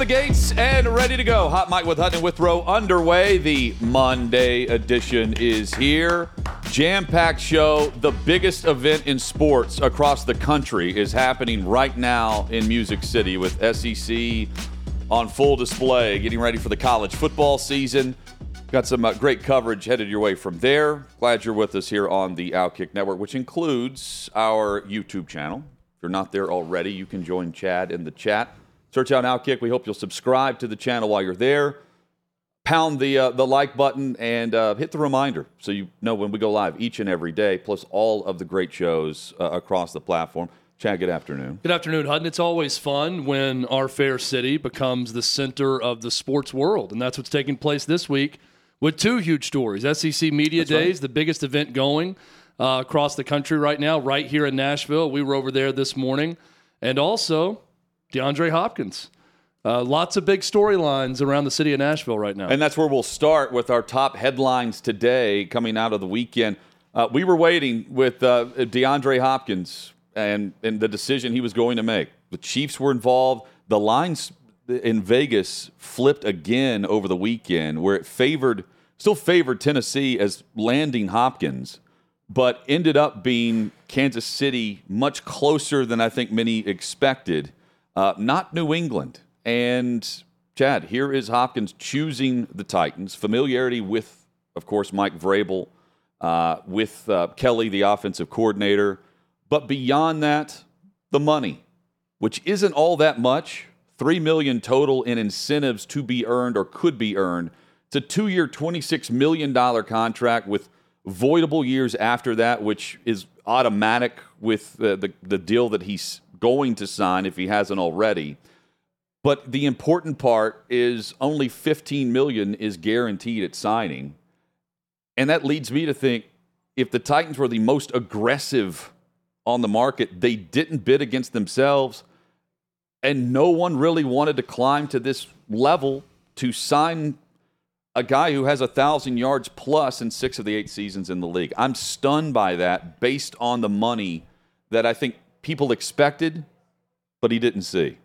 the gates and ready to go. Hot Mic with Hutton and Withrow underway. The Monday edition is here. Jam packed show. The biggest event in sports across the country is happening right now in Music City with SEC on full display, getting ready for the college football season. Got some uh, great coverage headed your way from there. Glad you're with us here on the Outkick Network, which includes our YouTube channel. If you're not there already, you can join Chad in the chat. Search out Outkick. We hope you'll subscribe to the channel while you're there. Pound the uh, the like button and uh, hit the reminder so you know when we go live each and every day. Plus all of the great shows uh, across the platform. Chad, good afternoon. Good afternoon, Hutton. It's always fun when our fair city becomes the center of the sports world, and that's what's taking place this week with two huge stories. SEC Media That's right. Days, the biggest event going uh, across the country right now, right here in Nashville. We were over there this morning, and also DeAndre Hopkins. Uh, lots of big storylines around the city of Nashville right now. And that's where we'll start with our top headlines today coming out of the weekend. Uh, we were waiting with uh, DeAndre Hopkins and, and the decision he was going to make. The Chiefs were involved. The lines in Vegas flipped again over the weekend, where it favored, still favored Tennessee as landing Hopkins, but ended up being Kansas City much closer than I think many expected. Uh, not New England. And Chad, here is Hopkins choosing the Titans. Familiarity with, of course, Mike Vrabel, uh, with uh, Kelly, the offensive coordinator. But beyond that, the money, which isn't all that much. Three million total in incentives to be earned or could be earned. It's a two-year, twenty-six million dollar contract with voidable years after that, which is automatic with the, the, the deal that he's going to sign if he hasn't already. But the important part is only 15 million is guaranteed at signing. And that leads me to think if the Titans were the most aggressive on the market, they didn't bid against themselves and no one really wanted to climb to this level to sign a guy who has a thousand yards plus in six of the eight seasons in the league. I'm stunned by that based on the money that I think people expected, but he didn't see.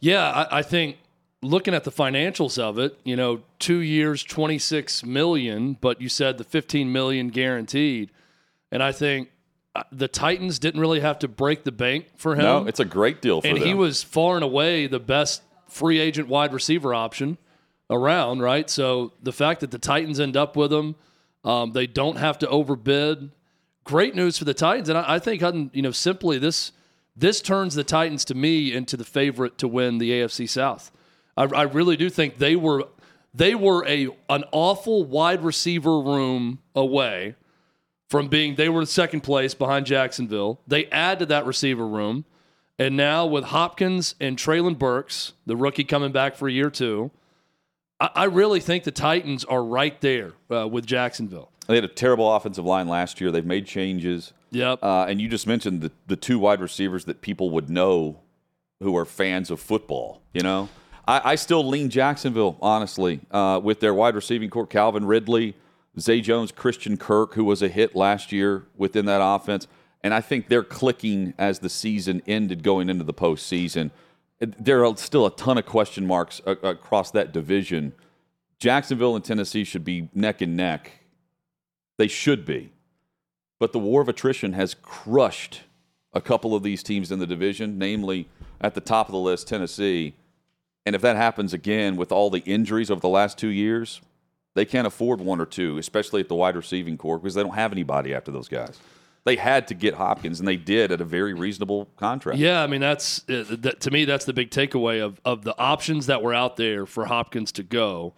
Yeah, I, I think looking at the financials of it, you know, two years, twenty six million, but you said the fifteen million guaranteed, and I think uh, the Titans didn't really have to break the bank for him. No, it's a great deal for him. and them. he was far and away the best free agent wide receiver option around, right? So the fact that the Titans end up with him, um, they don't have to overbid. Great news for the Titans, and I, I think you know, simply this this turns the Titans to me into the favorite to win the AFC South. I, I really do think they were they were a an awful wide receiver room away from being they were in second place behind Jacksonville. They add to that receiver room. And now with Hopkins and Treylon Burks, the rookie coming back for a year two, I, I really think the Titans are right there uh, with Jacksonville. They had a terrible offensive line last year. They've made changes. Yep. Uh, and you just mentioned the, the two wide receivers that people would know who are fans of football. You know, I, I still lean Jacksonville, honestly, uh, with their wide receiving core, Calvin Ridley, Zay Jones, Christian Kirk, who was a hit last year within that offense. And I think they're clicking as the season ended going into the postseason. There are still a ton of question marks a- across that division. Jacksonville and Tennessee should be neck and neck. They should be. But the war of attrition has crushed a couple of these teams in the division, namely at the top of the list, Tennessee. And if that happens again with all the injuries over the last two years, they can't afford one or two, especially at the wide receiving core, because they don't have anybody after those guys. They had to get Hopkins, and they did at a very reasonable contract. Yeah, I mean that's uh, to me that's the big takeaway of of the options that were out there for Hopkins to go.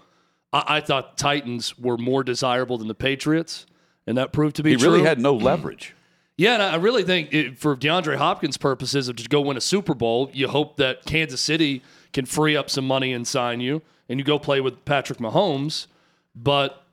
I, I thought Titans were more desirable than the Patriots, and that proved to be He true. really had no mm. leverage. Yeah, and I really think it, for DeAndre Hopkins' purposes of just go win a Super Bowl, you hope that Kansas City can free up some money and sign you, and you go play with Patrick Mahomes. But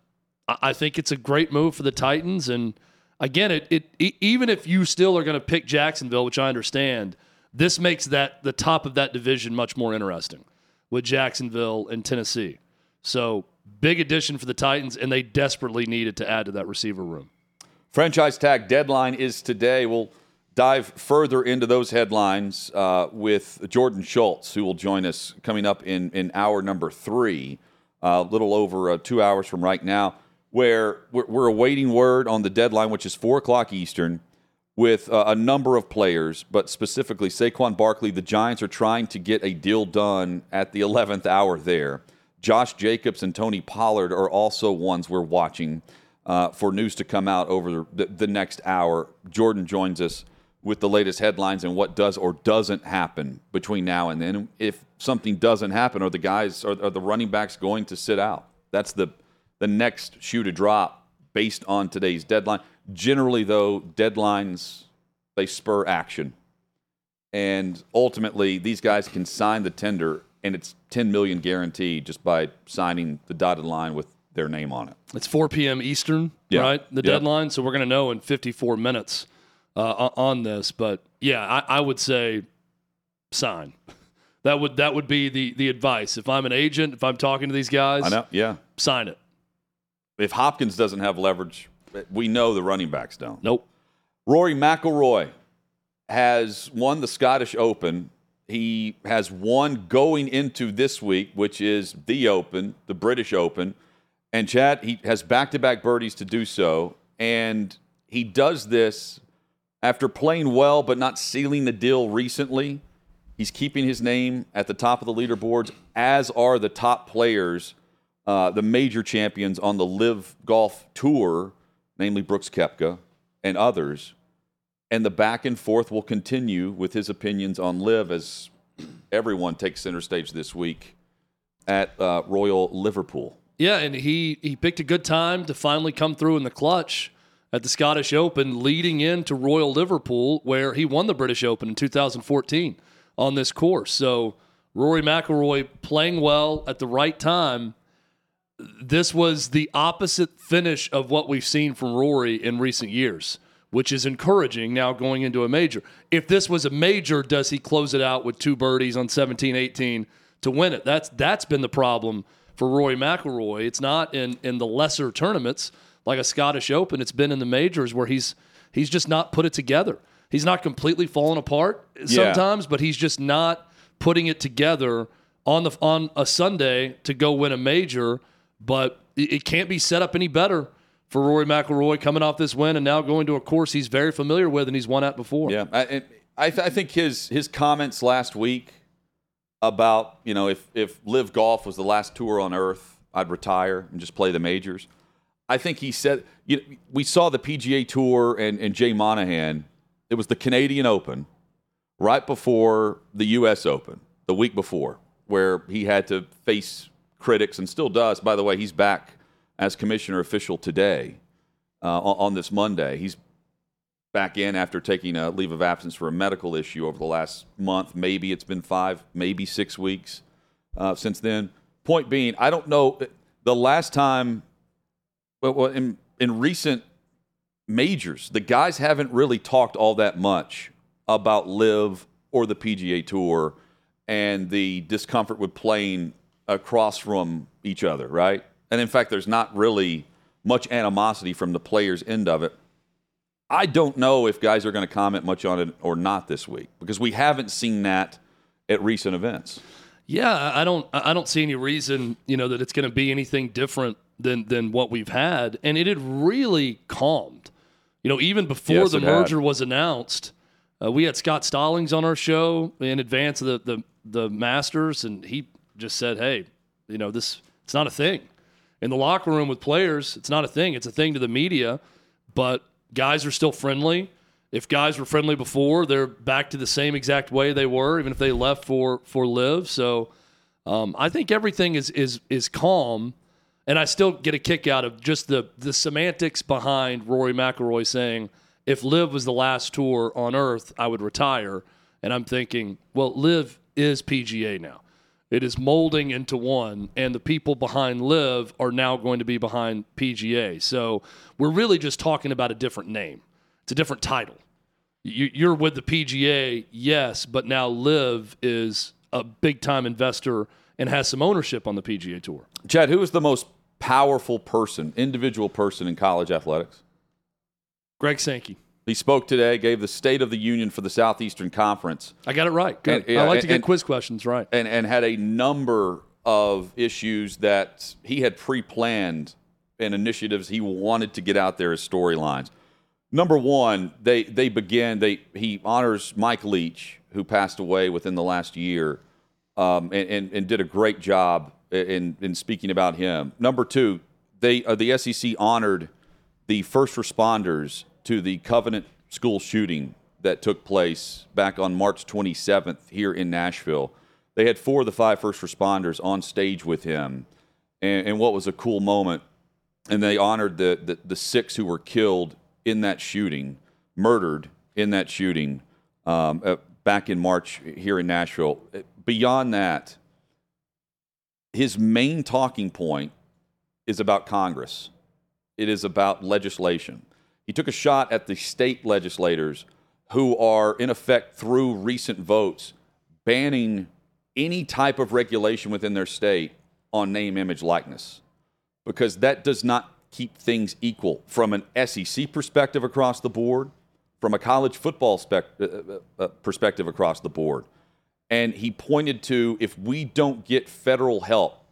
I I think it's a great move for the Titans, and again, it, it even if you still are going to pick Jacksonville, which I understand, this makes that the top of that division much more interesting with Jacksonville and Tennessee. So big addition for the Titans, and they desperately needed to add to that receiver room. Franchise tag deadline is today. We'll dive further into those headlines uh, with Jordan Schultz, who will join us coming up in, in hour number three, a uh, little over uh, two hours from right now, where we're, we're, awaiting word on the deadline, which is 4 o'clock Eastern, with uh, a number of players, but specifically Saquon Barkley. The Giants are trying to get a deal done at the 11th hour there. Josh Jacobs and Tony Pollard are also ones we're watching uh, for news to come out over the, the next hour. Jordan joins us with the latest headlines and what does or doesn't happen between now and then. If something doesn't happen, are the guys, are, are the running backs going to sit out? That's the the next shoe to drop based on today's deadline. Generally, though, deadlines they spur action, and ultimately these guys can sign the tender, and it's 10 million guaranteed just by signing the dotted line with their name on it. It's 4 p.m. Eastern, yeah. right? The deadline, so we're going to know in 54 minutes uh, on this. But yeah, I, I would say sign. That would that would be the the advice. If I'm an agent, if I'm talking to these guys, I know, yeah, sign it. If Hopkins doesn't have leverage, we know the running backs don't. Nope. Rory McIlroy has won the Scottish Open. He has one going into this week, which is the Open, the British Open. And Chad, he has back to back birdies to do so. And he does this after playing well but not sealing the deal recently, he's keeping his name at the top of the leaderboards, as are the top players, uh, the major champions on the LIV Golf Tour, namely Brooks Koepka and others. And the back and forth will continue with his opinions on LIV as everyone takes center stage this week at uh, Royal Liverpool. Yeah, and he he picked a good time to finally come through in the clutch at the Scottish Open leading into Royal Liverpool, where he won the British Open in 2014 on this course. So Rory McIlroy playing well at the right time. This was the opposite finish of what we've seen from Rory in recent years, which is encouraging now going into a major. If this was a major, does he close it out with two birdies on 17 18 to win it? That's that's been the problem for Rory McIlroy. It's not in in the lesser tournaments like a Scottish Open. It's been in the majors where he's he's just not put it together. He's not completely fallen apart sometimes, yeah. but he's just not putting it together on the on a Sunday to go win a major. But it can't be set up any better for Rory McIlroy coming off this win and now going to a course he's very familiar with and he's won at before. Yeah, I, I, th- I think his his comments last week about you know if if LIV Golf was the last tour on earth, I'd retire and just play the majors. I think he said you know, we saw the PGA Tour and, and Jay Monahan. It was the Canadian Open right before the U.S. Open, the week before, where he had to face critics and still does. By the way, he's back as commissioner official today uh, on, this Monday. He's back in after taking a leave of absence for a medical issue over the last month. Maybe it's been five, maybe six weeks uh, since then. Point being, I don't know. The last time well, in in recent majors, the guys haven't really talked all that much about LIV or the PGA Tour and the discomfort with playing across from each other, right? And in fact, there's not really much animosity from the players' end of it. I don't know if guys are going to comment much on it or not this week because we haven't seen that at recent events. Yeah, I don't I don't see any reason, you know, that it's going to be anything different than than what we've had, and it had really calmed. You know, even before yes, the merger had. was announced, uh, we had Scott Stallings on our show in advance of the, the the Masters, and he just said, "Hey, you know, this it's not a thing in the locker room with players. It's not a thing. It's a thing to the media, but guys are still friendly." If guys were friendly before, they're back to the same exact way they were, even if they left for for LIV. So, um, I think everything is is is calm and I still get a kick out of just the the semantics behind Rory McIlroy saying, "If LIV was the last tour on Earth, I would retire." And I'm thinking, well, LIV is PGA now. It is molding into one, and the people behind LIV are now going to be behind PGA. So we're really just talking about a different name. It's a different title. You're with the PGA, yes, but now LIV is a big time investor and has some ownership on the PGA Tour. Chad, who is the most powerful person, individual person in college athletics? Greg Sankey. He spoke today, gave the State of the Union for the Southeastern Conference. I got it right. Good. And- yeah, I like to get and- quiz questions right. and, and had a number of issues that he had pre-planned and initiatives he wanted to get out there as storylines. Number one, they they begin. They he honors Mike Leach, who passed away within the last year, um, and, and and did a great job in in speaking about him. Number two, they uh, the SEC honored the first responders to the Covenant school shooting that took place back on March 27th here in Nashville. They had four of the five first responders on stage with him, and, and what was a cool moment. And they honored the, the the six who were killed in that shooting, murdered in that shooting um, uh, back in March here in Nashville. Beyond that, his main talking point is about Congress. It is about legislation. He took a shot at the state legislators who are, in effect, through recent votes, banning any type of regulation within their state on name, image, likeness, because that does not keep things equal from an SEC perspective across the board, from a college football spec- uh, uh, uh, perspective across the board. And he pointed to if we don't get federal help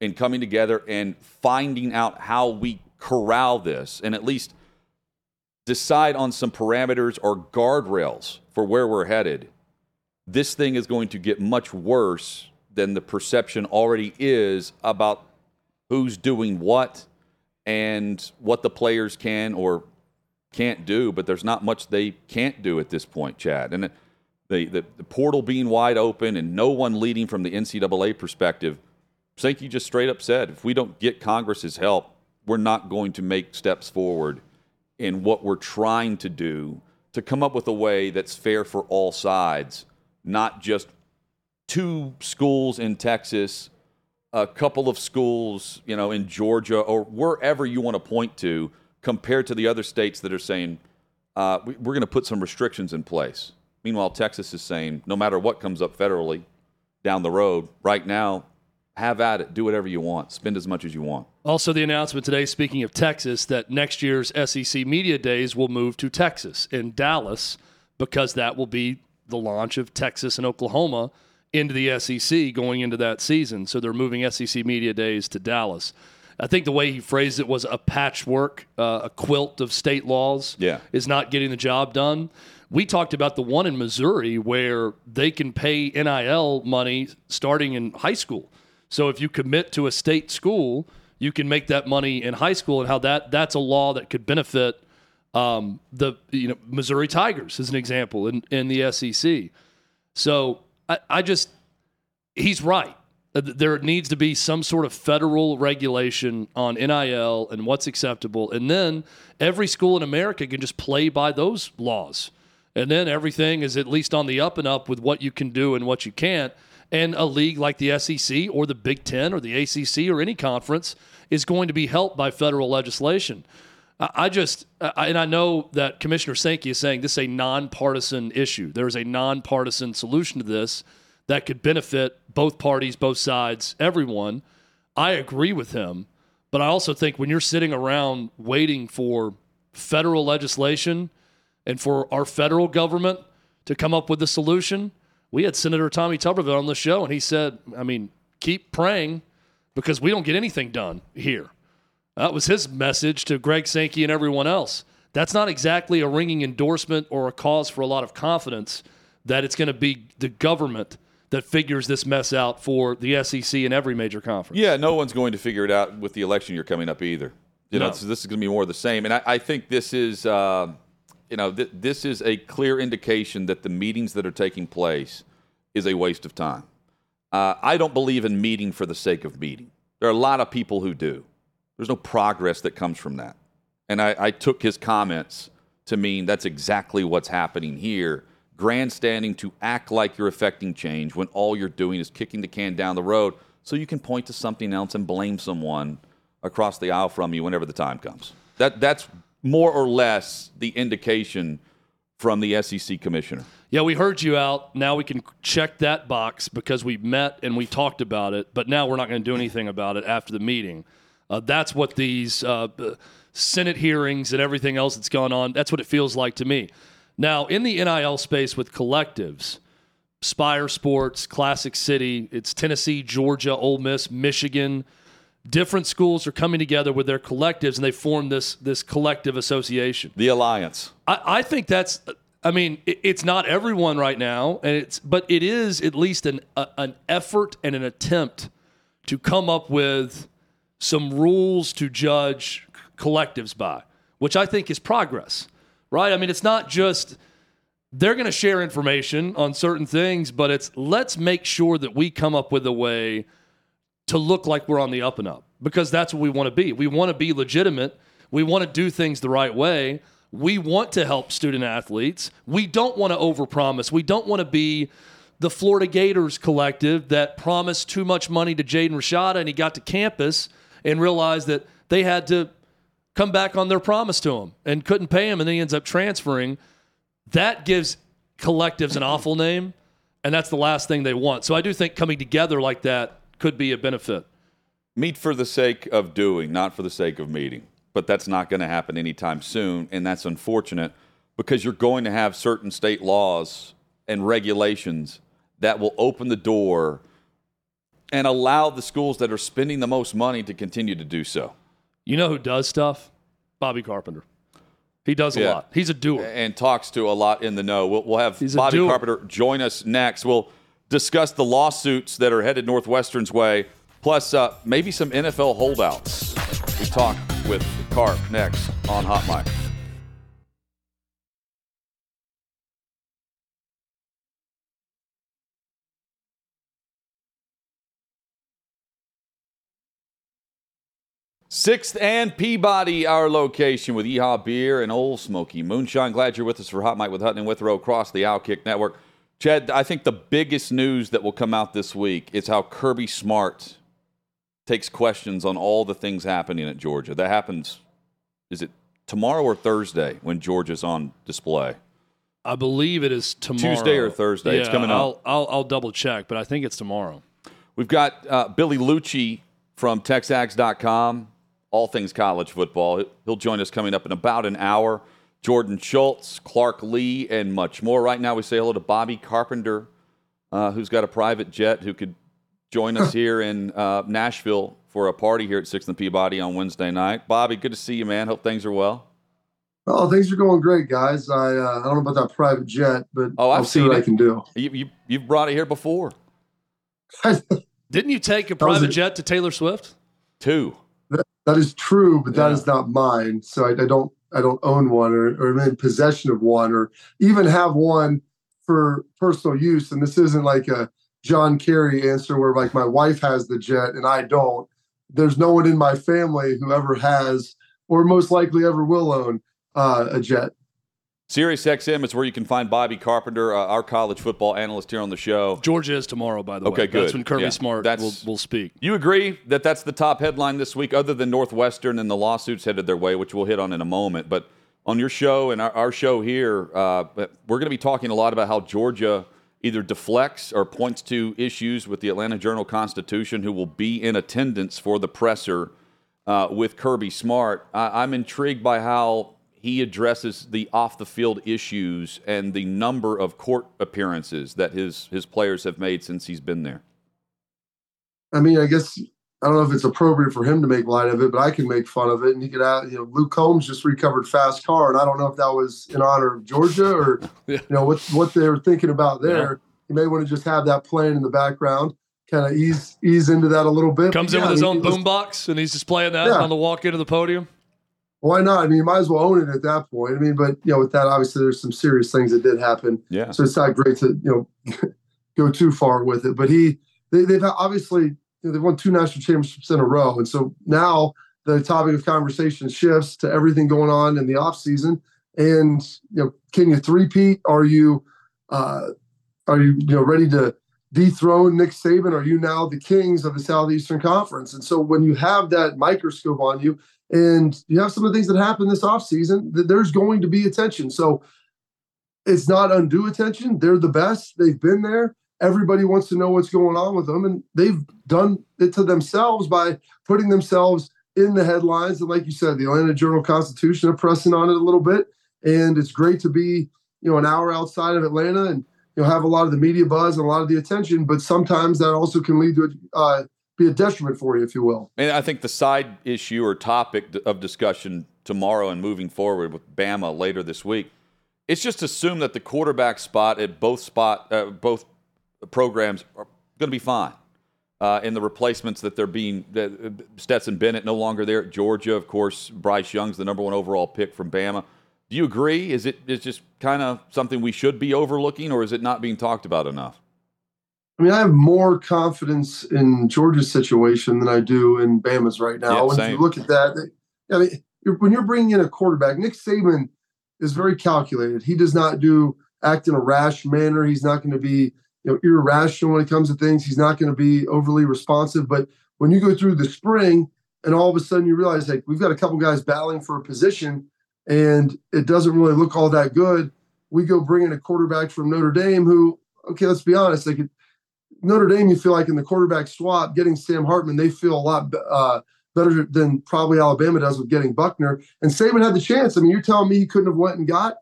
in coming together and finding out how we corral this and at least decide on some parameters or guardrails for where we're headed, this thing is going to get much worse than the perception already is about who's doing what and what the players can or can't do. But there's not much they can't do at this point, Chad. And the, the, the portal being wide open and no one leading from the NCAA perspective, Sankey just straight up said if we don't get Congress's help, we're not going to make steps forward in what we're trying to do to come up with a way that's fair for all sides, not just two schools in Texas, a couple of schools, you know, in Georgia or wherever you want to point to, compared to the other states that are saying uh, we, we're going to put some restrictions in place. Meanwhile, Texas is saying no matter what comes up federally down the road, right now, have at it, do whatever you want, spend as much as you want. Also, the announcement today, speaking of Texas, that next year's SEC Media Days will move to Texas in Dallas because that will be the launch of Texas and Oklahoma into the SEC going into that season. So they're moving SEC Media Days to Dallas. I think the way he phrased it was a patchwork, uh, a quilt of state laws Yeah. is not getting the job done. We talked about the one in Missouri where they can pay NIL money starting in high school. So if you commit to a state school, you can make that money in high school, and how that that's a law that could benefit um, the you know Missouri Tigers as an example in, in the SEC. So I, I just he's right. Uh, There needs to be some sort of federal regulation on NIL and what's acceptable, and then every school in America can just play by those laws, and then everything is at least on the up and up with what you can do and what you can't. And a league like the SEC or the Big Ten or the ACC or any conference is going to be helped by federal legislation. I just, and I know that Commissioner Sankey is saying this is a nonpartisan issue. There is a nonpartisan solution to this that could benefit both parties, both sides, everyone. I agree with him, but I also think when you're sitting around waiting for federal legislation and for our federal government to come up with a solution, we had Senator Tommy Tuberville on the show, and he said, I mean, keep praying because we don't get anything done here. That was his message to Greg Sankey and everyone else. That's not exactly a ringing endorsement or a cause for a lot of confidence that it's going to be the government that figures this mess out for the SEC and every major conference. Yeah, no one's going to figure it out with the election year coming up either. You know, No. so this is going to be more of the same. And I, I think this is, uh, you know, th- this is a clear indication that the meetings that are taking place is a waste of time. Uh, I don't believe in meeting for the sake of meeting. There are a lot of people who do. There's no progress that comes from that. And I, I took his comments to mean that's exactly what's happening here. Grandstanding to act like you're affecting change when all you're doing is kicking the can down the road so you can point to something else and blame someone across the aisle from you whenever the time comes. That, that's more or less the indication from the SEC commissioner. Yeah, we heard you out. Now we can check that box because we met and we talked about it, but now we're not going to do anything about it after the meeting. Uh, that's what these uh, Senate hearings and everything else that's gone on. That's what it feels like to me. Now, in the NIL space with collectives, Spyre Sports, Classic City, it's Tennessee, Georgia, Ole Miss, Michigan. Different schools are coming together with their collectives and they form this this collective association. The alliance. I, I think that's I mean, it, it's not everyone right now, and it's but it is at least an a, an effort and an attempt to come up with some rules to judge collectives by, which I think is progress. Right? I mean, it's not just they're going to share information on certain things, but it's let's make sure that we come up with a way to look like we're on the up and up because that's what we want to be. We want to be legitimate. We want to do things the right way. We want to help student athletes. We don't want to overpromise. We don't want to be the Florida Gators collective that promised too much money to Jaden Rashada and he got to campus and realized that they had to come back on their promise to him and couldn't pay him and then he ends up transferring. That gives collectives an awful name and that's the last thing they want. So I do think coming together like that could be a benefit. Meet for the sake of doing, not for the sake of meeting. But that's not going to happen anytime soon, and that's unfortunate because you're going to have certain state laws and regulations that will open the door and allow the schools that are spending the most money to continue to do so. You know who does stuff? Bobby Carpenter. He does a Yeah. lot. He's a doer. and talks to a lot in the know. We'll, we'll have He's Bobby. Carpenter join us next. We'll discuss the lawsuits that are headed Northwestern's way, plus uh, maybe some NFL holdouts. We talk with Carp next on Hot Mic. Sixth and Peabody, our location with Yeehaw Beer and Ole Smoky Moonshine. Glad you're with us for Hot Mic with Hutton and Withrow across the Outkick Network. Chad, I think the biggest news that will come out this week is how Kirby Smart takes questions on all the things happening at Georgia. That happens, is it tomorrow or Thursday when Georgia's on display? I believe it is tomorrow. Tuesday or Thursday. It's coming up. I'll, I'll, I'll double check, but I think it's tomorrow. We've got uh, Billy Liucci from TexAgs.com, all things college football. He'll join us coming up in about an hour. Jordan Schultz, Clark Lee, and much more. Right now, we say hello to Bobby Carpenter, uh, who's got a private jet who could join us here in uh, Nashville for a party here at Sixth and Peabody on Wednesday night. Bobby, good to see you, man. Hope things are well. Oh, things are going great, guys. I uh, I don't know about that private jet, but Oh, I've I'll see what it. I can do. You, you, you've brought it here before. Didn't you take a private a- jet to Taylor Swift? Two. that is true, but that Yeah. is not mine. So I, I don't I don't own one or, or am in possession of one or even have one for personal use. And this isn't like a John Kerry answer where like my wife has the jet and I don't. There's no one in my family who ever has or most likely ever will own uh, a jet. Sirius XM is where you can find Bobby Carpenter, uh, our college football analyst here on the show. Georgia is tomorrow, by the Okay, way. Okay, good. That's when Kirby Yeah, Smart will, will speak. You agree that that's the top headline this week, other than Northwestern and the lawsuits headed their way, which we'll hit on in a moment. But on your show and our, our show here, uh, we're going to be talking a lot about how Georgia either deflects or points to issues with the Atlanta Journal Constitution, who will be in attendance for the presser uh, with Kirby Smart. I, I'm intrigued by how he addresses the off the field issues and the number of court appearances that his his players have made since he's been there. I mean, I guess I don't know if it's appropriate for him to make light of it, but I can make fun of it. And he could add, you know, Luke Combs just recovered fast car, and I don't know if that was in honor of Georgia or Yeah. you know what what they were thinking about there. You may want to just have that playing in the background, kind of ease ease into that a little bit. Comes But in yeah, with his I own mean, listen, boombox, and he's just playing that Yeah. on the walk into the podium. Why not? I mean, you might as well own it at that point. I mean, but you know, with that, obviously, there's some serious things that did happen. Yeah. So it's not great to you know go too far with it. But he they, they've obviously you know, they've won two national championships in a row, and so now the topic of conversation shifts to everything going on in the off season. And you know, can you three-peat? Are you uh, are you you know ready to dethrone Nick Saban? Are you now the kings of the Southeastern Conference? And so when you have that microscope on you, and you have some of the things that happen this offseason, that there's going to be attention. So it's not undue attention. They're the best. They've been there. Everybody wants to know what's going on with them, and they've done it to themselves by putting themselves in the headlines. And like you said, the Atlanta Journal Constitution are pressing on it a little bit. And it's great to be, you know, an hour outside of Atlanta and you know have a lot of the media buzz and a lot of the attention. But sometimes that also can lead to uh, be a detriment for you, if you will. And I think the side issue or topic of discussion tomorrow and moving forward with Bama later this week, it's just assume that the quarterback spot at both spot uh, both programs are going to be fine. Uh, the replacements that they're being uh, Stetson Bennett no longer there at Georgia. Of course, Bryce Young's the number one overall pick from Bama. Do you agree? Is it is just kind of something we should be overlooking, or is it not being talked about enough? I mean, I have more confidence in Georgia's situation than I do in Bama's right now. Yeah, when you look at that, I mean, you're, when you're bringing in a quarterback, Nick Saban is very calculated. He does not do act in a rash manner. He's not going to be you know irrational when it comes to things. He's not going to be overly responsive. But when you go through the spring and all of a sudden you realize like we've got a couple guys battling for a position and it doesn't really look all that good, we go bring in a quarterback from Notre Dame who, okay, let's be honest, like Notre Dame, you feel like in the quarterback swap, getting Sam Hartman, they feel a lot uh, better than probably Alabama does with getting Buchner. And Saban had the chance. I mean, you're telling me he couldn't have went and got,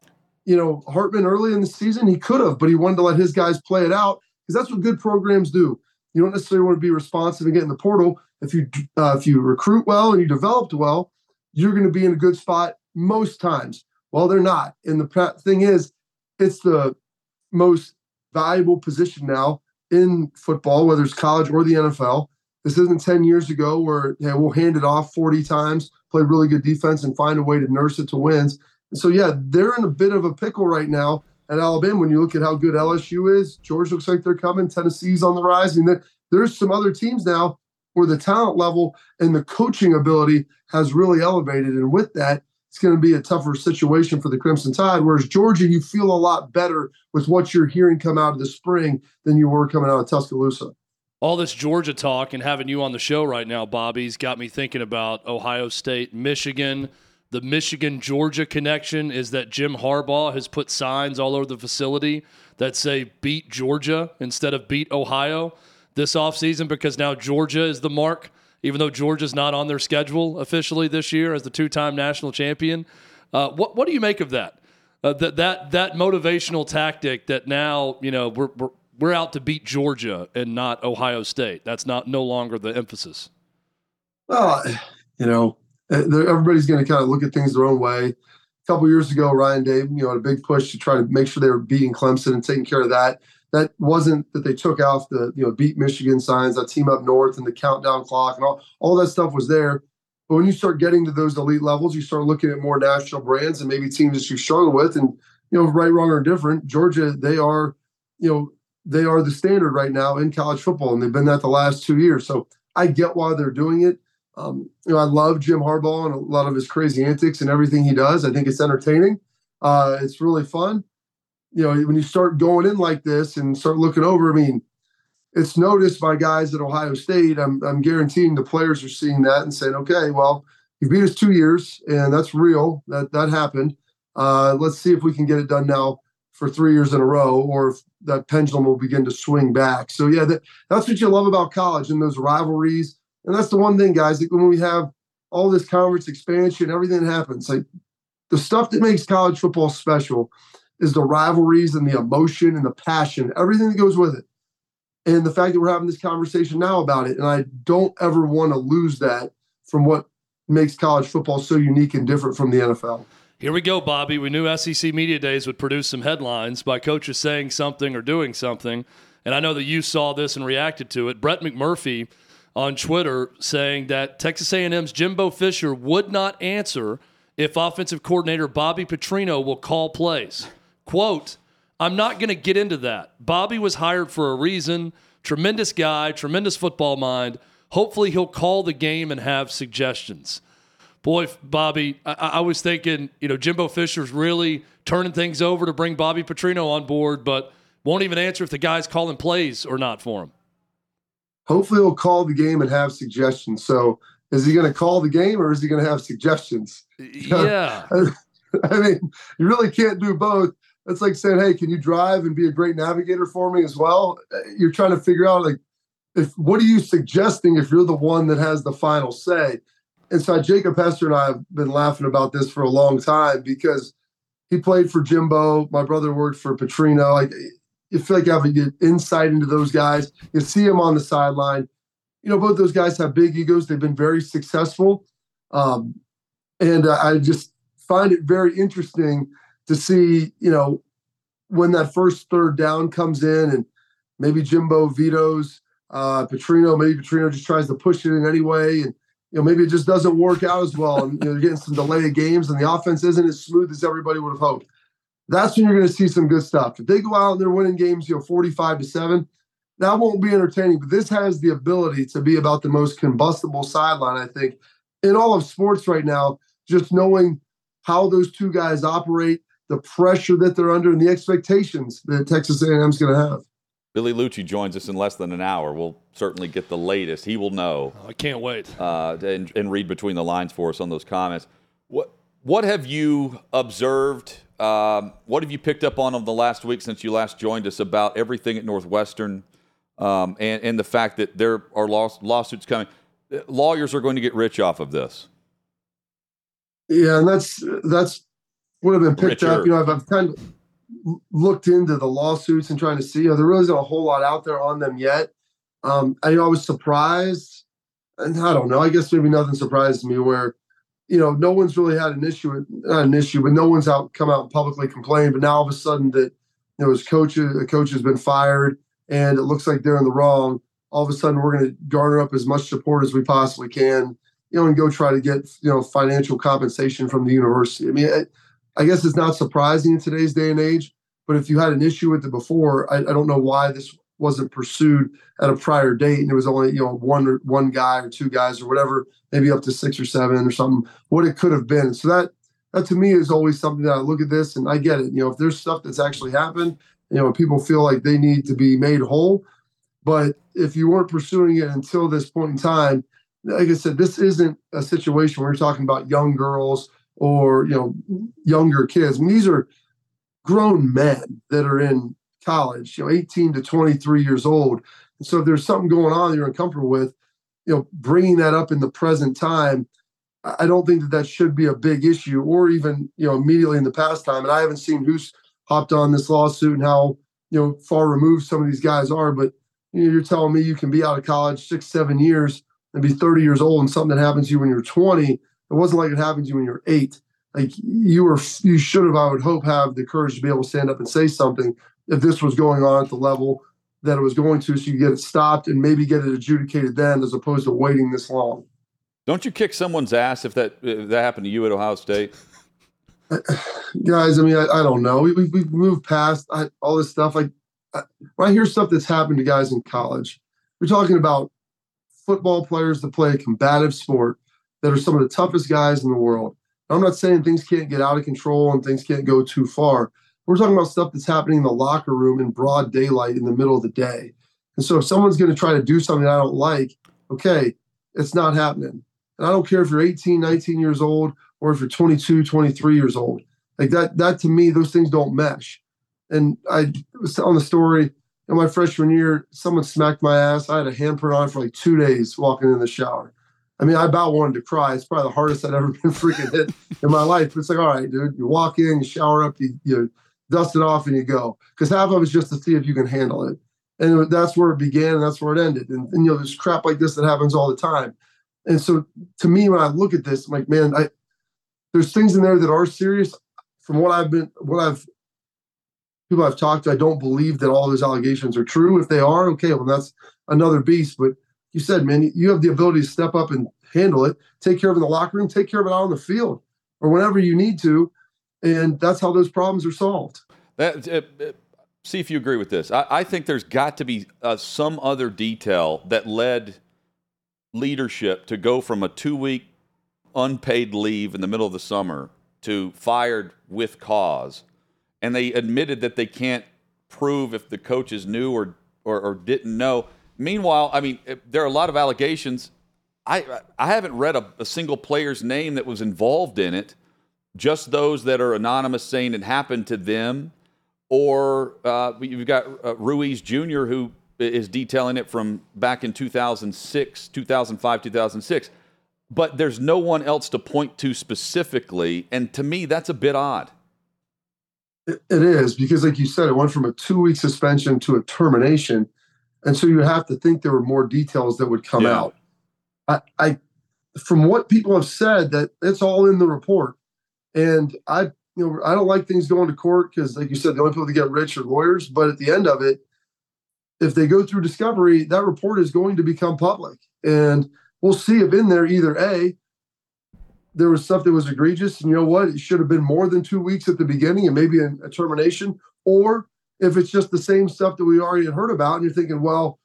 you know, Hartman early in the season? He could have, but he wanted to let his guys play it out because that's what good programs do. You don't necessarily want to be responsive and get in the portal. If you uh, if you recruit well and you developed well, you're going to be in a good spot most times. Well, they're not. And the thing is, it's the most valuable position now in football, whether it's college or the NFL. This isn't 10 years ago where hey, we'll hand it off 40 times, play really good defense, and find a way to nurse it to wins. And so, yeah, they're in a bit of a pickle right now at Alabama. When you look at how good LSU is, Georgia looks like they're coming, Tennessee's on the rise. Mean, there's some other teams now where the talent level and the coaching ability has really elevated. And with that, it's going to be a tougher situation for the Crimson Tide. Whereas Georgia, you feel a lot better with what you're hearing come out of the spring than you were coming out of Tuscaloosa. All this Georgia talk and having you on the show right now, Bobby's got me thinking about Ohio State, Michigan. The Michigan Georgia connection is that Jim Harbaugh has put signs all over the facility that say beat Georgia instead of beat Ohio this offseason because now Georgia is the mark even though Georgia's not on their schedule officially this year as the two-time national champion. Uh, what what do you make of that? Uh, that that that motivational tactic that now you know we're, we're we're out to beat Georgia and not Ohio State. That's not no longer the emphasis. Well, you know, uh, everybody's going to kind of look at things their own way. A couple years ago, Ryan Day, you know, had a big push to try to make sure they were beating Clemson and taking care of that that wasn't that they took off the you know beat Michigan signs, that team up north and the countdown clock and all all that stuff was there. But when you start getting to those elite levels, you start looking at more national brands and maybe teams that you struggle with. And you know, right, wrong, or different, Georgia they are you know they are the standard right now in college football, and they've been that the last two years. So I get why they're doing it. Um, you know, I love Jim Harbaugh and a lot of his crazy antics and everything he does. I think it's entertaining. Uh, it's really fun you know, when you start going in like this and start looking over, I mean, it's noticed by guys at Ohio State. I'm, I'm guaranteeing the players are seeing that and saying, okay, well, you beat us two years, and that's real. That that happened. Uh, let's see if we can get it done now for three years in a row, or if that pendulum will begin to swing back. So yeah, that, that's what you love about college and those rivalries. And that's the one thing, guys. That when we have all this conference expansion, everything happens, like the stuff that makes college football special is the rivalries and the emotion and the passion, everything that goes with it. And the fact that we're having this conversation now about it. And I don't ever want to lose that from what makes college football so unique and different from the NFL. Here we go, Bobby. We knew SEC Media Days would produce some headlines by coaches saying something or doing something. And I know that you saw this and reacted to it. Brett McMurphy on Twitter saying that Texas A&M's Jimbo Fisher would not answer if offensive coordinator Bobby Petrino will call plays. Quote, I'm not going to get into that. Bobby was hired for a reason. Tremendous guy, tremendous football mind. Hopefully, he'll call the game and have suggestions. Boy, Bobby, I, I was thinking, you know, Jimbo Fisher's really turning things over to bring Bobby Petrino on board, but won't even answer if the guy's calling plays or not for him. Hopefully, he'll call the game and have suggestions. So, is he going to call the game or is he going to have suggestions? Yeah. I mean, you really can't do both it's like saying, "Hey, can you drive and be a great navigator for me as well?" You're trying to figure out like, if what are you suggesting if you're the one that has the final say? And so Jacob Hester and I have been laughing about this for a long time because he played for Jimbo. My brother worked for Petrino. Like you feel like you have insight into those guys. You see them on the sideline. You know, both those guys have big egos. They've been very successful. Um, and uh, I just find it very interesting to see, you know, when that first third down comes in and maybe Jimbo vetoes uh, Petrino, maybe Petrino just tries to push it in anyway. And, you know, maybe it just doesn't work out as well. And, you know, you're getting some delay of games and the offense isn't as smooth as everybody would have hoped. That's when you're going to see some good stuff. If they go out and they're winning games, you know, 45 to 7, that won't be entertaining. But this has the ability to be about the most combustible sideline, I think, in all of sports right now. Just knowing how those two guys operate, the pressure that they're under, and the expectations that Texas A&M is going to have. Billy Liucci joins us in less than an hour. We'll certainly get the latest. He will know. I can't wait. Uh, and, and, read between the lines for us on those comments. What what have you observed? Um, what have you picked up on over the last week since you last joined us about everything at Northwestern um, and, and the fact that there are law, lawsuits coming? Lawyers are going to get rich off of this. Yeah, and that's that's what have been picked Richer. up. You know, I've, I've kind of looked into the lawsuits and trying to see. You know, there really isn't a whole lot out there on them yet. Um, I, you know, I was surprised, and I don't know. I guess maybe nothing surprised me where, you know, no one's really had an issue, not an issue, but no one's out come out and publicly complained. But now all of a sudden that you know his coach, a coach has been fired, and it looks like they're in the wrong. All of a sudden, we're going to garner up as much support as we possibly can, you know, and go try to get you know financial compensation from the university. I mean. It, I guess it's not surprising in today's day and age. But if you had an issue with it before, I, I don't know why this wasn't pursued at a prior date, and it was only you know one or one guy or two guys or whatever, maybe up to six or seven or something. What it could have been. So that that to me is always something that I look at this and I get it. You know, if there's stuff that's actually happened, you know, people feel like they need to be made whole. But if you weren't pursuing it until this point in time, like I said, this isn't a situation where you're talking about young girls or you know younger kids. I mean, these are grown men that are in college, you know, 18 to 23 years old. And so if there's something going on you're uncomfortable with, you know, bringing that up in the present time, I don't think that that should be a big issue, or even you know immediately in the past time. And I haven't seen who's hopped on this lawsuit and how you know far removed some of these guys are. But you know, you're telling me you can be out of college six, seven years and be 30 years old, and something that happens to you when you're 20 it wasn't like it happened to you when you were eight. Like you were, you should have, I would hope, have the courage to be able to stand up and say something if this was going on at the level that it was going to, so you get it stopped and maybe get it adjudicated then, as opposed to waiting this long. Don't you kick someone's ass if that if that happened to you at Ohio State? Guys, I mean, I, I don't know. We we, we moved past I, all this stuff. Like I, when I hear stuff that's happened to guys in college, we're talking about football players that play a combative sport that are some of the toughest guys in the world. I'm not saying things can't get out of control and things can't go too far. We're talking about stuff that's happening in the locker room in broad daylight in the middle of the day. And so if someone's going to try to do something I don't like, okay, it's not happening. And I don't care if you're 18, 19 years old or if you're 22, 23 years old. Like that, that to me, those things don't mesh. And I was on the story in my freshman year, someone smacked my ass. I had a handprint on for like two days walking in the shower. I mean, I about wanted to cry. It's probably the hardest I've ever been freaking hit in my life. It's like, all right, dude, you walk in, you shower up, you, you dust it off, and you go. Because half of it is just to see if you can handle it. And that's where it began, and that's where it ended. And, and you know, there's crap like this that happens all the time. And so, to me, when I look at this, I'm like, man, I there's things in there that are serious. From what I've been, what I've people I've talked to, I don't believe that all those allegations are true. If they are, okay, well, that's another beast. But you said, man, you have the ability to step up and handle it, take care of it in the locker room, take care of it out on the field or whenever you need to. And that's how those problems are solved. That, uh, uh, see if you agree with this. I, I think there's got to be uh, some other detail that led leadership to go from a two week unpaid leave in the middle of the summer to fired with cause. And they admitted that they can't prove if the coaches knew or, or, or didn't know. Meanwhile, I mean, there are a lot of allegations. I I haven't read a, a, single player's name that was involved in it. Just those that are anonymous saying it happened to them, or uh, you've got uh, Ruiz Jr. who is detailing it from back in 2006, 2005, 2006. but there's no one else to point to specifically. And to me, that's a bit odd. It, it is because, like you said, it went from a two week suspension to a termination. And so you have to think there were more details that would come Yeah. out. I, I, from what people have said, that it's all in the report. And I, you know, I don't like things going to court because, like you said, the only people that get rich are lawyers. But at the end of it, if they go through discovery, that report is going to become public. And we'll see if in there either A, there was stuff that was egregious, and you know what? It should have been more than two weeks at the beginning and maybe a, a termination, or if it's just the same stuff that we already heard about, and you're thinking, well,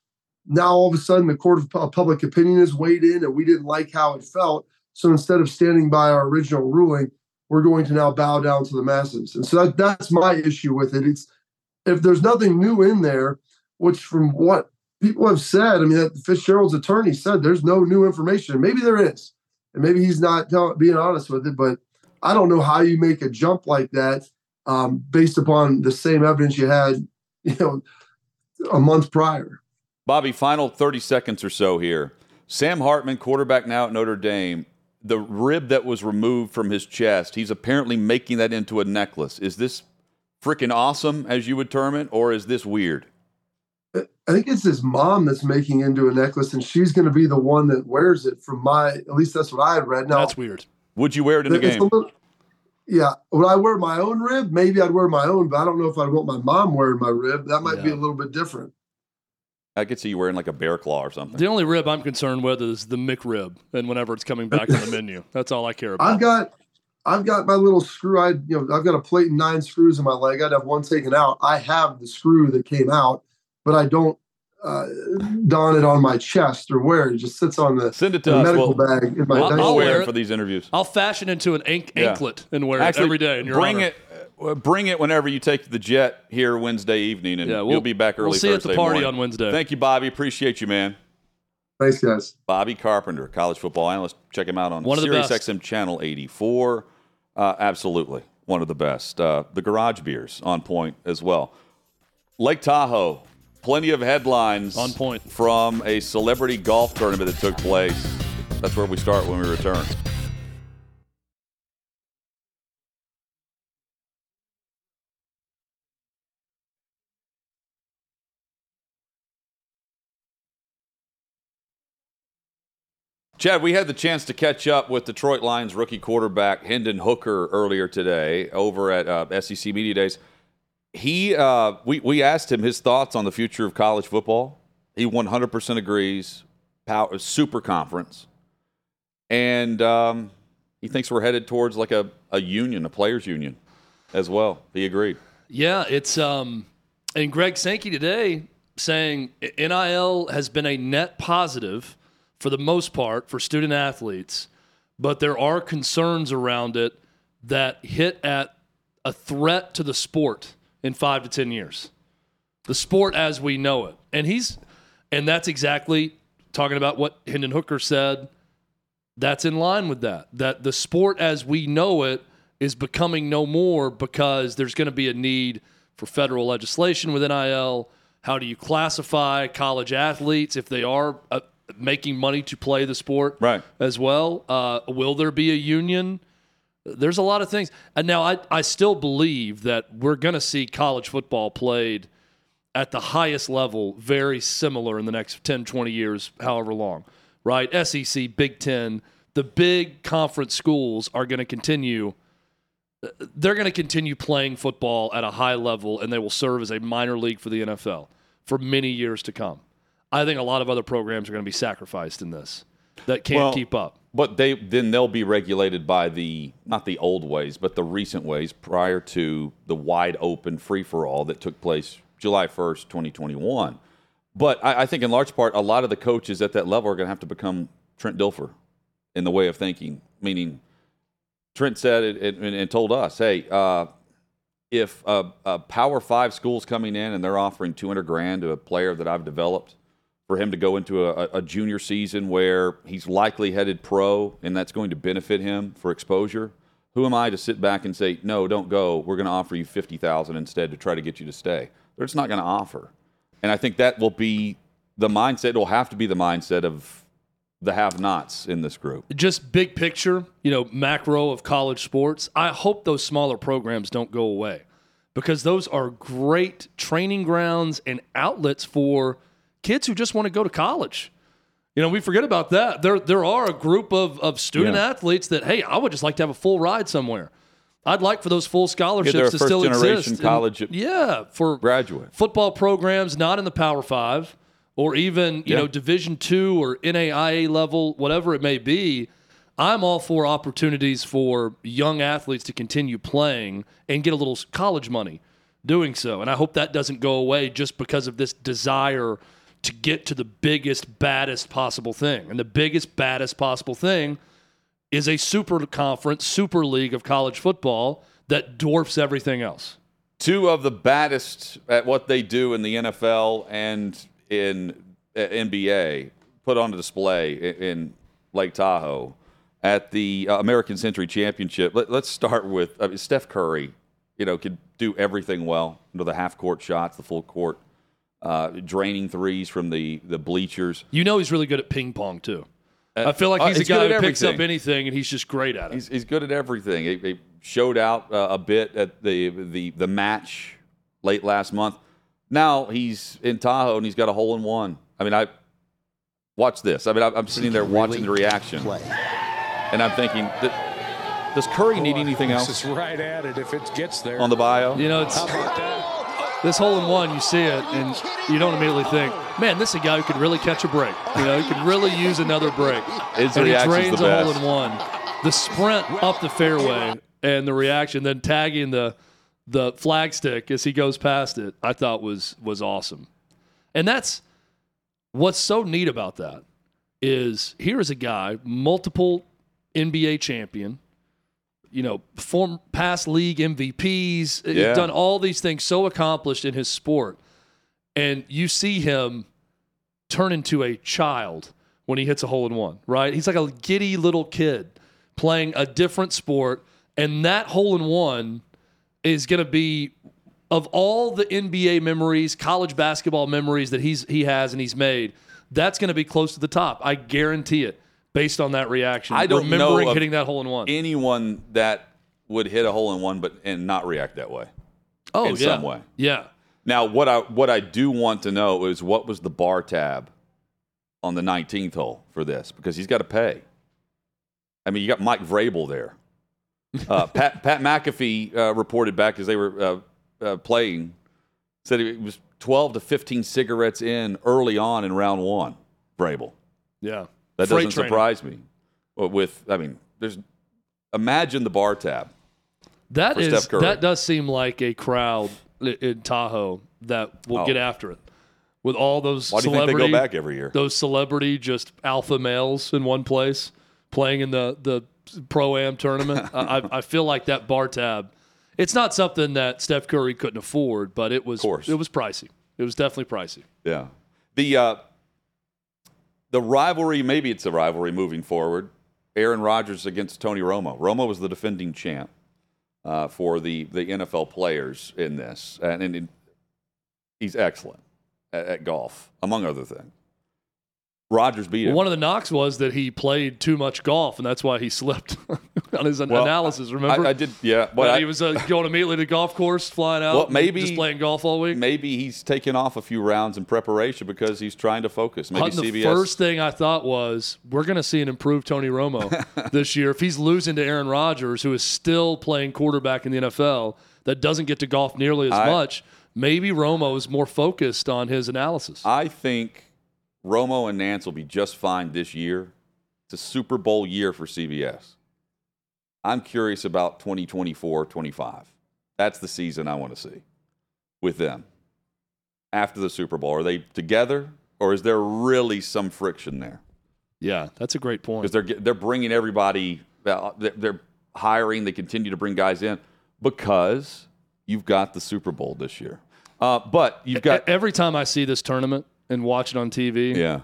now all of a sudden the court of public opinion has weighed in and we didn't like how it felt. So instead of standing by our original ruling, we're going to now bow down to the masses. And so that, that's my issue with it. It's if there's nothing new in there, which from what people have said, I mean, that Fitzgerald's attorney said there's no new information. Maybe there is, and maybe he's not being honest with it. But I don't know how you make a jump like that um, based upon the same evidence you had, you know, a month prior. Bobby, final 30 seconds or so here. Sam Hartman, quarterback now at Notre Dame, the rib that was removed from his chest, he's apparently making that into a necklace. Is this freaking awesome, as you would term it, or is this weird? I think it's his mom that's making into a necklace, and she's going to be the one that wears it. From my, at least that's what I had read. Now That's weird. Would you wear it in the it's a game? little- yeah, would I wear my own rib? Maybe I'd wear my own, but I don't know if I'd want my mom wearing my rib. That might be a little bit different. I could see you wearing like a bear claw or something. The only rib I'm concerned with is the McRib, and whenever it's coming back on the menu, that's all I care about. I've got, I've got my little screw. I, you know, I've got a plate and nine screws in my leg. I'd have one taken out. I have the screw that came out, but I don't uh, don it on my chest or wear it. It just sits on the, Send it to the us. medical We'll, bag in my I'll- diaper. I'll I'll wear wear it it. for these interviews. I'll fashion into an ank- Yeah. anklet and wear Actually, it every day. In your bring honor. it. uh, Bring it whenever you take the jet here Wednesday evening, and Yeah, we'll- you'll be back early We'll see you at Thursday the party morning. on Wednesday. Thank you, Bobby. Appreciate you, man. Thanks, guys. Bobby Carpenter, college football analyst. Check him out on One of the Sirius best. XM channel 84. Uh, absolutely, one of the best. Uh, the Garage Beers on point as well. Lake Tahoe, plenty of headlines On point. from a celebrity golf tournament that took place. That's where we start when we return. Chad, we had the chance to catch up with Detroit Lions rookie quarterback Hendon Hooker earlier today over at uh, SEC Media Days. He, uh, we, we asked him his thoughts on the future of college football. He 100% agrees. Power, super conference, and um, he thinks we're headed towards like a, a union, a players' union, as well. He agreed. Yeah, it's um, and Greg Sankey today saying NIL has been a net positive for the most part for student athletes, but there are concerns around it that hit at a threat to the sport in five to ten years, the sport as we know it, and he's, and that's exactly talking about what Hendon Hooker said. That's in line with that. That the sport as we know it is becoming no more because there's going to be a need for federal legislation with NIL. How do you classify college athletes if they are uh, making money to play the sport Right. as well? Uh, will there be a union? There's a lot of things. And now I, I still believe that we're going to see college football played at the highest level very similar in the next 10, 20 years, however long, right? SEC, Big Ten, the big conference schools are going to continue. They're going to continue playing football at a high level, and they will serve as a minor league for the NFL for many years to come. I think a lot of other programs are going to be sacrificed in this that can't Well, keep up. But they then they'll be regulated by the not the old ways, but the recent ways prior to the wide open free for all that took place July first, twenty twenty one. But I, I think in large part, a lot of the coaches at that level are going to have to become Trent Dilfer in the way of thinking. Meaning, Trent said it, and, and told us, "Hey, uh, if a, a Power Five school's coming in and they're offering two hundred grand to a player that I've developed." For him to go into a, a junior season where he's likely headed pro and that's going to benefit him for exposure. Who am I to sit back and say, no, don't go. We're going to offer you 50000 instead to try to get you to stay. They're just not going to offer. And I think that will be the mindset, it will have to be the mindset of the have-nots in this group. just big picture, you know, macro of college sports, I hope those smaller programs don't go away because those are great training grounds and outlets for kids who just want to go to college. You know, we forget about that. There there are a group of, of student Yeah. athletes that, hey, I would just like to have a full ride somewhere. I'd like for those full scholarships they're to still exist. And, college yeah, for Graduate. football programs not in the Power Five or even you Yeah. know Division two or NAIA level, whatever it may be. I'm all for opportunities for young athletes to continue playing and get a little college money doing so. And I hope that doesn't go away just because of this desire to get to the biggest, baddest possible thing. And the biggest, baddest possible thing is a super conference, super league of college football that dwarfs everything else. two of the baddest at what they do in the NFL and in uh, NBA put on display in, Lake Tahoe at the uh, American Century Championship. Let, us start with I mean, Steph Curry. You know, could do everything well. You know, the half court shots, the full court, uh, draining threes from the the bleachers. You know he's really good at ping pong too. I feel like uh, he's a guy at who picks up anything and he's just great at it. He's, he's good at everything. He, he showed out uh, a bit at the, the the match late last month. Now he's in Tahoe and he's got a hole in one. I mean, I watch this. I mean, I'm I'm sitting there watching the reaction, and I'm thinking, "Th- does Curry need anything else It's right at it if it gets there. on the bio? you know, it's How about that? This hole in one. You see it and you don't immediately think, man, this is a guy who could really catch a break. You know, he could really use another break. His and he drains the a hole in one. The sprint up the fairway and the reaction, then tagging the the flag stick as he goes past it, I thought was was awesome. And that's what's so neat about that is here is a guy, multiple NBA champion, you know, form past league MVPs, uh, Yeah. done all these things so accomplished in his sport. And you see him turn into a child when he hits a hole in one, right? He's like a giddy little kid playing a different sport. And that hole in one is going to be of all the NBA memories, college basketball memories that he's he has and he's made. That's going to be close to the top. I guarantee it, based on that reaction. I don't remembering of hitting that hole in one. Anyone that would hit a hole in one, but and not react that way. oh, in yeah. some way. Yeah. Now, what I what I do want to know is what was the bar tab on the 19th hole for this because he's got to pay. I mean, you got Mike Vrabel there. Uh, Pat Pat McAfee uh, reported back as they were uh, uh, playing, said it was 12 to 15 cigarettes in early on in round one. Vrabel. Yeah. That Freight doesn't surprise me. With I mean, there's imagine the bar tab. That is that does seem like a crowd in Tahoe that will Oh. get after it with all those Why do you think they go back every year? those celebrity just alpha males in one place playing in the the pro am tournament. I, I- I feel like that bar tab. It's not something that Steph Curry couldn't afford, but it was it was pricey. It was definitely pricey. Yeah. The uh, the rivalry, maybe it's a rivalry moving forward. Aaron Rodgers against Tony Romo. Romo was the defending champ uh, for the the NFL players in this, and, and it- he's excellent at, at golf, among other things. Rodgers beat him. One of the knocks was that he played too much golf, and that's why he slipped on his Well, analysis. Remember? I did, yeah. But I- he was uh, going immediately to the golf course, flying out, Well, maybe- just playing golf all week. maybe he's taking off a few rounds in preparation because he's trying to focus. Maybe Hutton, CBS. the first thing I thought was we're going to see an improved Tony Romo this year. If he's losing to Aaron Rodgers, who is still playing quarterback in the NFL, that doesn't get to golf nearly as I- much, maybe Romo is more focused on his analysis. I think Romo and Nantz will be just fine this year. It's a Super Bowl year for CBS. I'm curious about 2024 25. That's the season I want to see with them after the Super Bowl. Are they together or is there really some friction there? yeah, that's a great point. Because they're, they're bringing everybody, uh, they're- hiring, they continue to bring guys in because you've got the Super Bowl this year. Uh, but you've got, Every time I see this tournament and watch it on TV, yeah.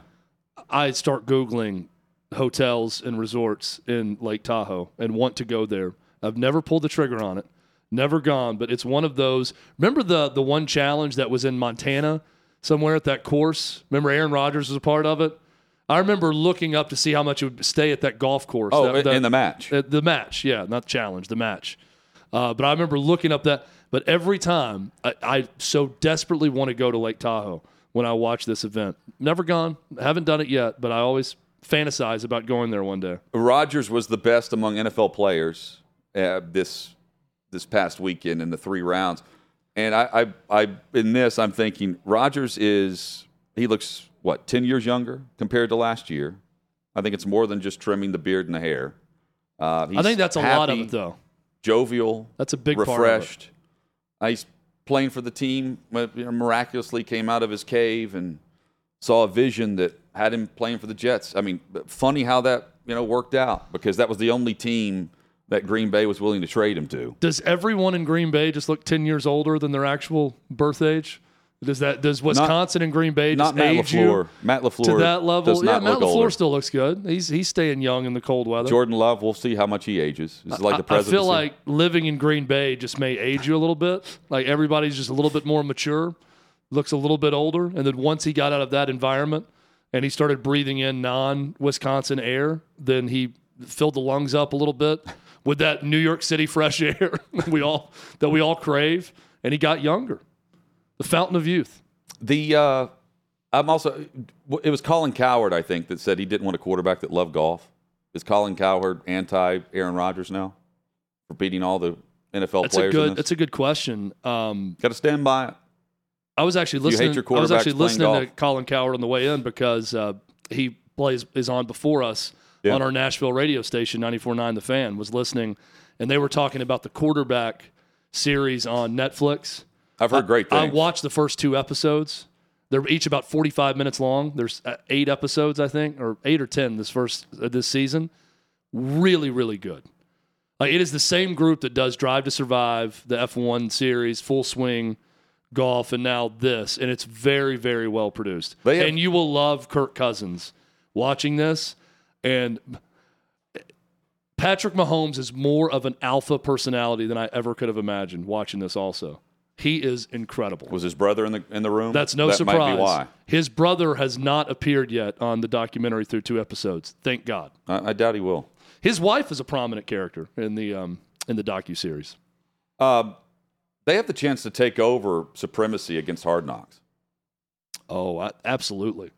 I start Googling hotels and resorts in Lake Tahoe and want to go there. I've never pulled the trigger on it, never gone, but it's one of those. Remember the the one challenge that was in Montana somewhere at that course? Remember Aaron Rodgers was a part of it? I remember looking up to see how much it would stay at that golf course. Oh, that- in- that- in the match. uh, the match, yeah, not the challenge, the match. Uh, but I remember looking up that. But every time I, I so desperately want to go to Lake Tahoe when I watch this event. Never gone, haven't done it yet, but I always fantasize about going there one day. Rodgers was the best among NFL players uh, this this past weekend in the three rounds, and I, I, I in this I'm thinking Rodgers is he looks what ten years younger compared to last year. I think it's more than just trimming the beard and the hair. Uh, I think that's a lot of it, though. Jovial, That's a big part of it. refreshed. Uh, he's playing for the team. miraculously came out of his cave and saw a vision that had him playing for the Jets. I mean, funny how that you know worked out because that was the only team that Green Bay was willing to trade him to. Does everyone in Green Bay just look ten years older than their actual birth age? Does that does Wisconsin and Green Bay just Not Matt age LaFleur. you Matt LaFleur to that level? Yeah, not Matt LaFleur older. still looks good. He's he's staying young in the cold weather. Jordan Love. We'll see how much he ages. This is like the I- I feel like living in Green Bay just may age you a little bit. Like everybody's just a little bit more mature, looks a little bit older, and then once he got out of that environment and he started breathing in non-Wisconsin air, then he filled the lungs up a little bit with that New York City fresh air we all that we all crave, and he got younger. The fountain of youth. the. Uh, I'm also. It was Colin Cowherd, I think, that said he didn't want a quarterback that loved golf. Is Colin Cowherd anti Aaron Rodgers now for beating all the NFL That's a players? in good. That's a good question. Um, Got to stand by it. I was actually you hate listening. your I was actually listening to. Colin Cowherd on the way in because uh, he plays is on before us Yeah. on our Nashville radio station 94.9 The Fan was listening, and they were talking about the quarterback series on Netflix. I've heard great things. I things. watched the first two episodes. They're each about 45 minutes long. There's uh, eight episodes, I think, or eight or 10 this first uh, this season. Really, really good. Like it is the same group that does Drive to Survive, the F1 series, Full Swing, Golf, and now this, and it's very, very well produced. They have- and you will love Kirk Cousins watching this. And Patrick Mahomes is more of an alpha personality than I ever could have imagined watching this. Also, he is incredible. Was his brother in the in the room? That's no that surprise. Might be why. His brother has not appeared yet on the documentary through two episodes. Thank God. I, I doubt he will. His wife is a prominent character in the um, in the docu series. Um, they have the chance to take over supremacy against Hard Knocks, Oh, I, absolutely.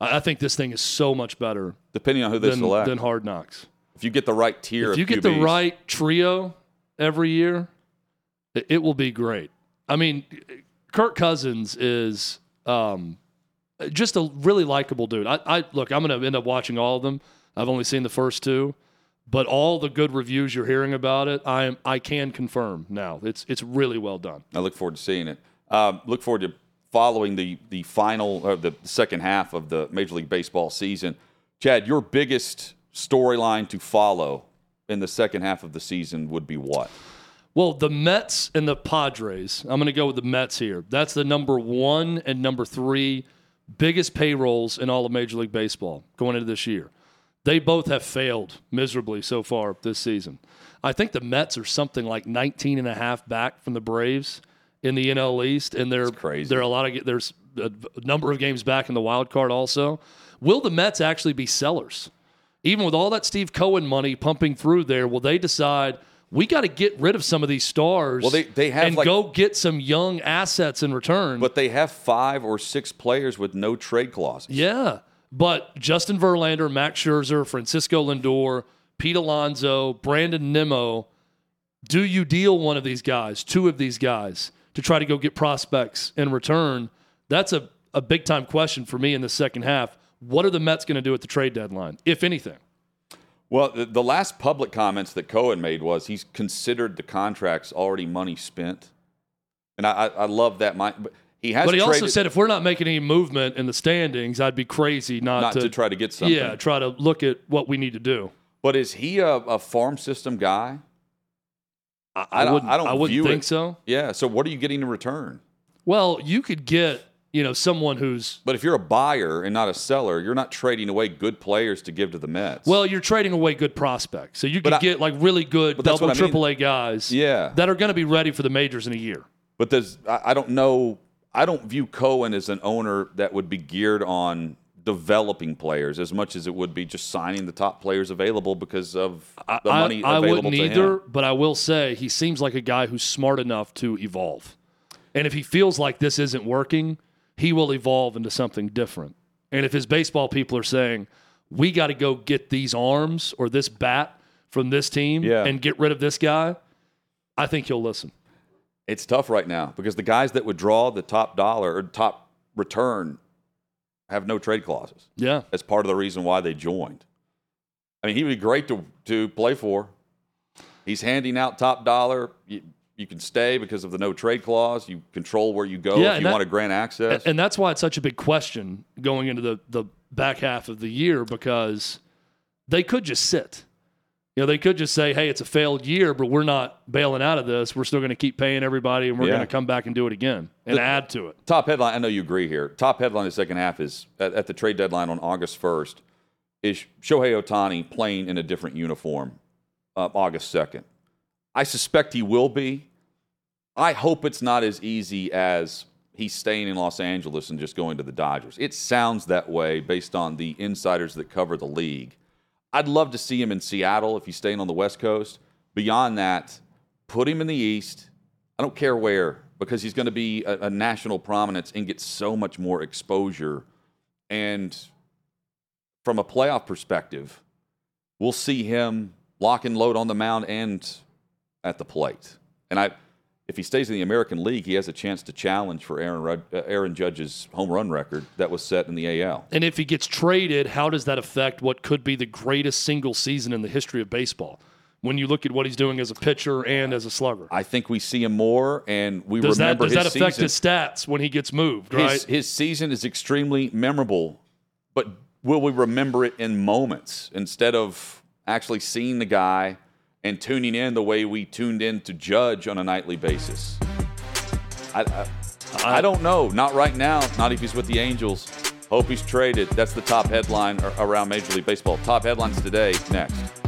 I, I think this thing is so much better depending on who they than, select. than Hard Knocks. if you get the right tier, If you get the right trio every year, it, it will be great. I mean, Kirk Cousins is um, just a really likable dude. I, I look, I'm going to end up watching all of them. I've only seen the first two, but all the good reviews you're hearing about it, I am I can confirm now. It's it's really well done. I look forward to seeing it. Um, look forward to following the the final or the second half of the Major League Baseball season. Chad, your biggest storyline to follow in the second half of the season would be what? Well, the Mets and the Padres. I'm going to go with the Mets here. That's the number one and number three biggest payrolls in all of Major League Baseball going into this year. They both have failed miserably so far this season. I think the Mets are something like 19 and a half back from the Braves in the NL East, and they're crazy. They're a lot of there's a number of games back in the wild card also. Will the Mets actually be sellers? even with all that Steve Cohen money pumping through there, will they decide we got to get rid of some of these stars Well, they- they have, and like- go get some young assets in return? But they have five or six players with no trade clauses. yeah, but Justin Verlander, Max Scherzer, Francisco Lindor, Pete Alonso, Brandon Nimmo, do you deal one of these guys, two of these guys, to try to go get prospects in return? That's a, a big time question for me in the second half. What are the Mets going to do at the trade deadline, if anything? Well, the, the last public comments that Cohen made was he's considered the contracts already money spent, and I, I, I love that. Mind, but he has But he also said if we're not making any movement in the standings, I'd be crazy not, not to, try to get something. yeah, try to look at what we need to do. But is he a, a farm system guy? I, I, don't. wouldn't, I don't I wouldn't view think it. so. Yeah. So what are you getting in return? Well, you could get you know someone who's But if you're a buyer and not a seller, you're not trading away good players to give to the Mets. well, you're trading away good prospects, so you could I- get like really good double what I mean. triple A guys, Yeah. that are going to be ready for the majors in a year. But there's, I, I don't know. I don't view Cohen as an owner that would be geared on developing players as much as it would be just signing the top players available because of I, the money I, I available wouldn't either, him. but I will say he seems like a guy who's smart enough to evolve. And if he feels like this isn't working, he will evolve into something different. And if his baseball people are saying, we got to go get these arms or this bat from this team Yeah. and get rid of this guy, I think he'll listen. It's tough right now because the guys that would draw the top dollar or top return have no trade clauses. Yeah. That's part of the reason why they joined. I mean, he would be great to, to play for. He's handing out top dollar. You, can stay because of the no trade clause. You control where you go Yeah, if you that- want to grant access. And that's why it's such a big question going into the, the back half of the year because they could just sit. You know, they could just say, hey, it's a failed year, but we're not bailing out of this. We're still going to keep paying everybody and we're Yeah. going to come back and do it again and add to it. Top headline, I know you agree here. Top headline in the second half is at, at the trade deadline on August 1st is Shohei Ohtani playing in a different uniform uh, August 2nd. I suspect he will be. I hope it's not as easy as he's staying in Los Angeles and just going to the Dodgers. It sounds that way based on the insiders that cover the league. I'd love to see him in Seattle if he's staying on the West Coast. Beyond that, put him in the East. I don't care where because he's going to be a, a national prominence and get so much more exposure. And from a playoff perspective, we'll see him lock and load on the mound and at the plate. And I, if he stays in the American League, he has a chance to challenge for Aaron Rud- uh, Aaron Judge's home run record that was set in the AL. And if he gets traded, how does that affect what could be the greatest single season in the history of baseball? When you look at what he's doing as a pitcher and as a slugger, I think we see him more, and we does that remember does that affect season. his stats when he gets moved? Right? His, his season is extremely memorable, but will we remember it in moments instead of actually seeing the guy and tuning in the way we tuned in to Judge on a nightly basis? I, I, I don't know. Not right now. Not if he's with the Angels. Hope he's traded. That's the top headline around Major League Baseball. Top headlines today. Next.